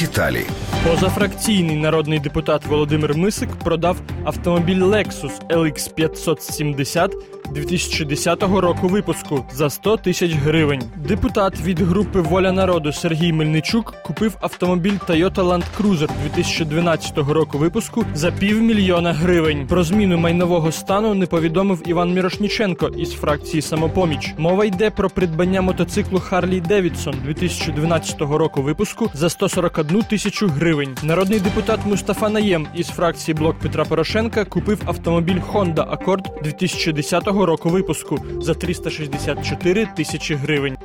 Детали. Позафракційний народний депутат Володимир Мисик продав автомобіль Lexus LX 570 2010 року випуску за 100 тисяч гривень. Депутат від групи Воля народу Сергій Мельничук купив автомобіль Toyota Land Cruiser 2012 року випуску за півмільйона гривень. Про зміну майнового стану не повідомив Іван Мірошніченко із фракції Самопоміч. Мова йде про придбання мотоциклу Harley Davidson 2012 року випуску за 141 тисячу гривень. Народний депутат Мустафа Наєм із фракції Блок Петра Порошенка купив автомобіль Honda Accord 2010 року випуску за 364 тисячі гривень.